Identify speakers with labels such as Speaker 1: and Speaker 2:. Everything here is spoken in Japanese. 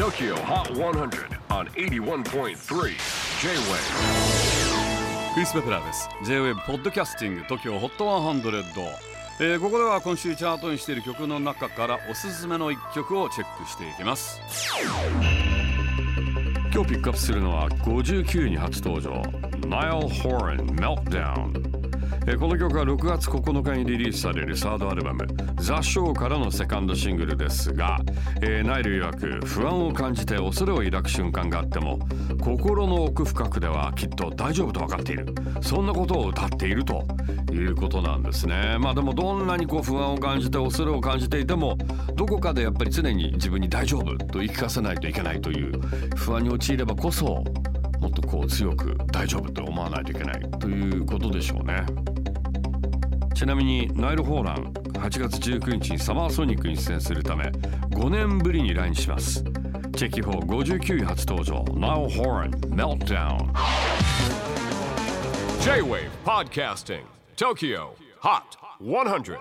Speaker 1: TOKYO HOT 100 on 81.3 J-WAVE
Speaker 2: クリス・ベプラーです。J-WAVE ポッドキャスティング TOKYO HOT 100、えーここでは今週チャートにしている曲の中からおすすめの一曲をチェックしていきます。今日ピックアップするのは59位に初登場。Nile Horan Meltdown えーこの曲は6月9日にリリースされるサードアルバム「ザ・ショーからのセカンドシングルですが、えーナイル曰く不安を感じて恐れを抱く瞬間があっても心の奥深くではきっと大丈夫と分かっている。そんなことを歌っているということなんですね。まあでもどんなにこう不安を感じて恐れを感じていてもどこかでやっぱり常に自分に大丈夫と言い聞かせないといけないという不安に陥ればこそもっとこう強く大丈夫と思わないといけないということでしょうね。ちなみにナイル・ホーラン8月19日にサマーソニックに出演するため5年ぶりに来日します。チェキホー59位初登場。Nile Horan Meltdown
Speaker 1: J-WAVE PODCASTING TOKYO HOT 100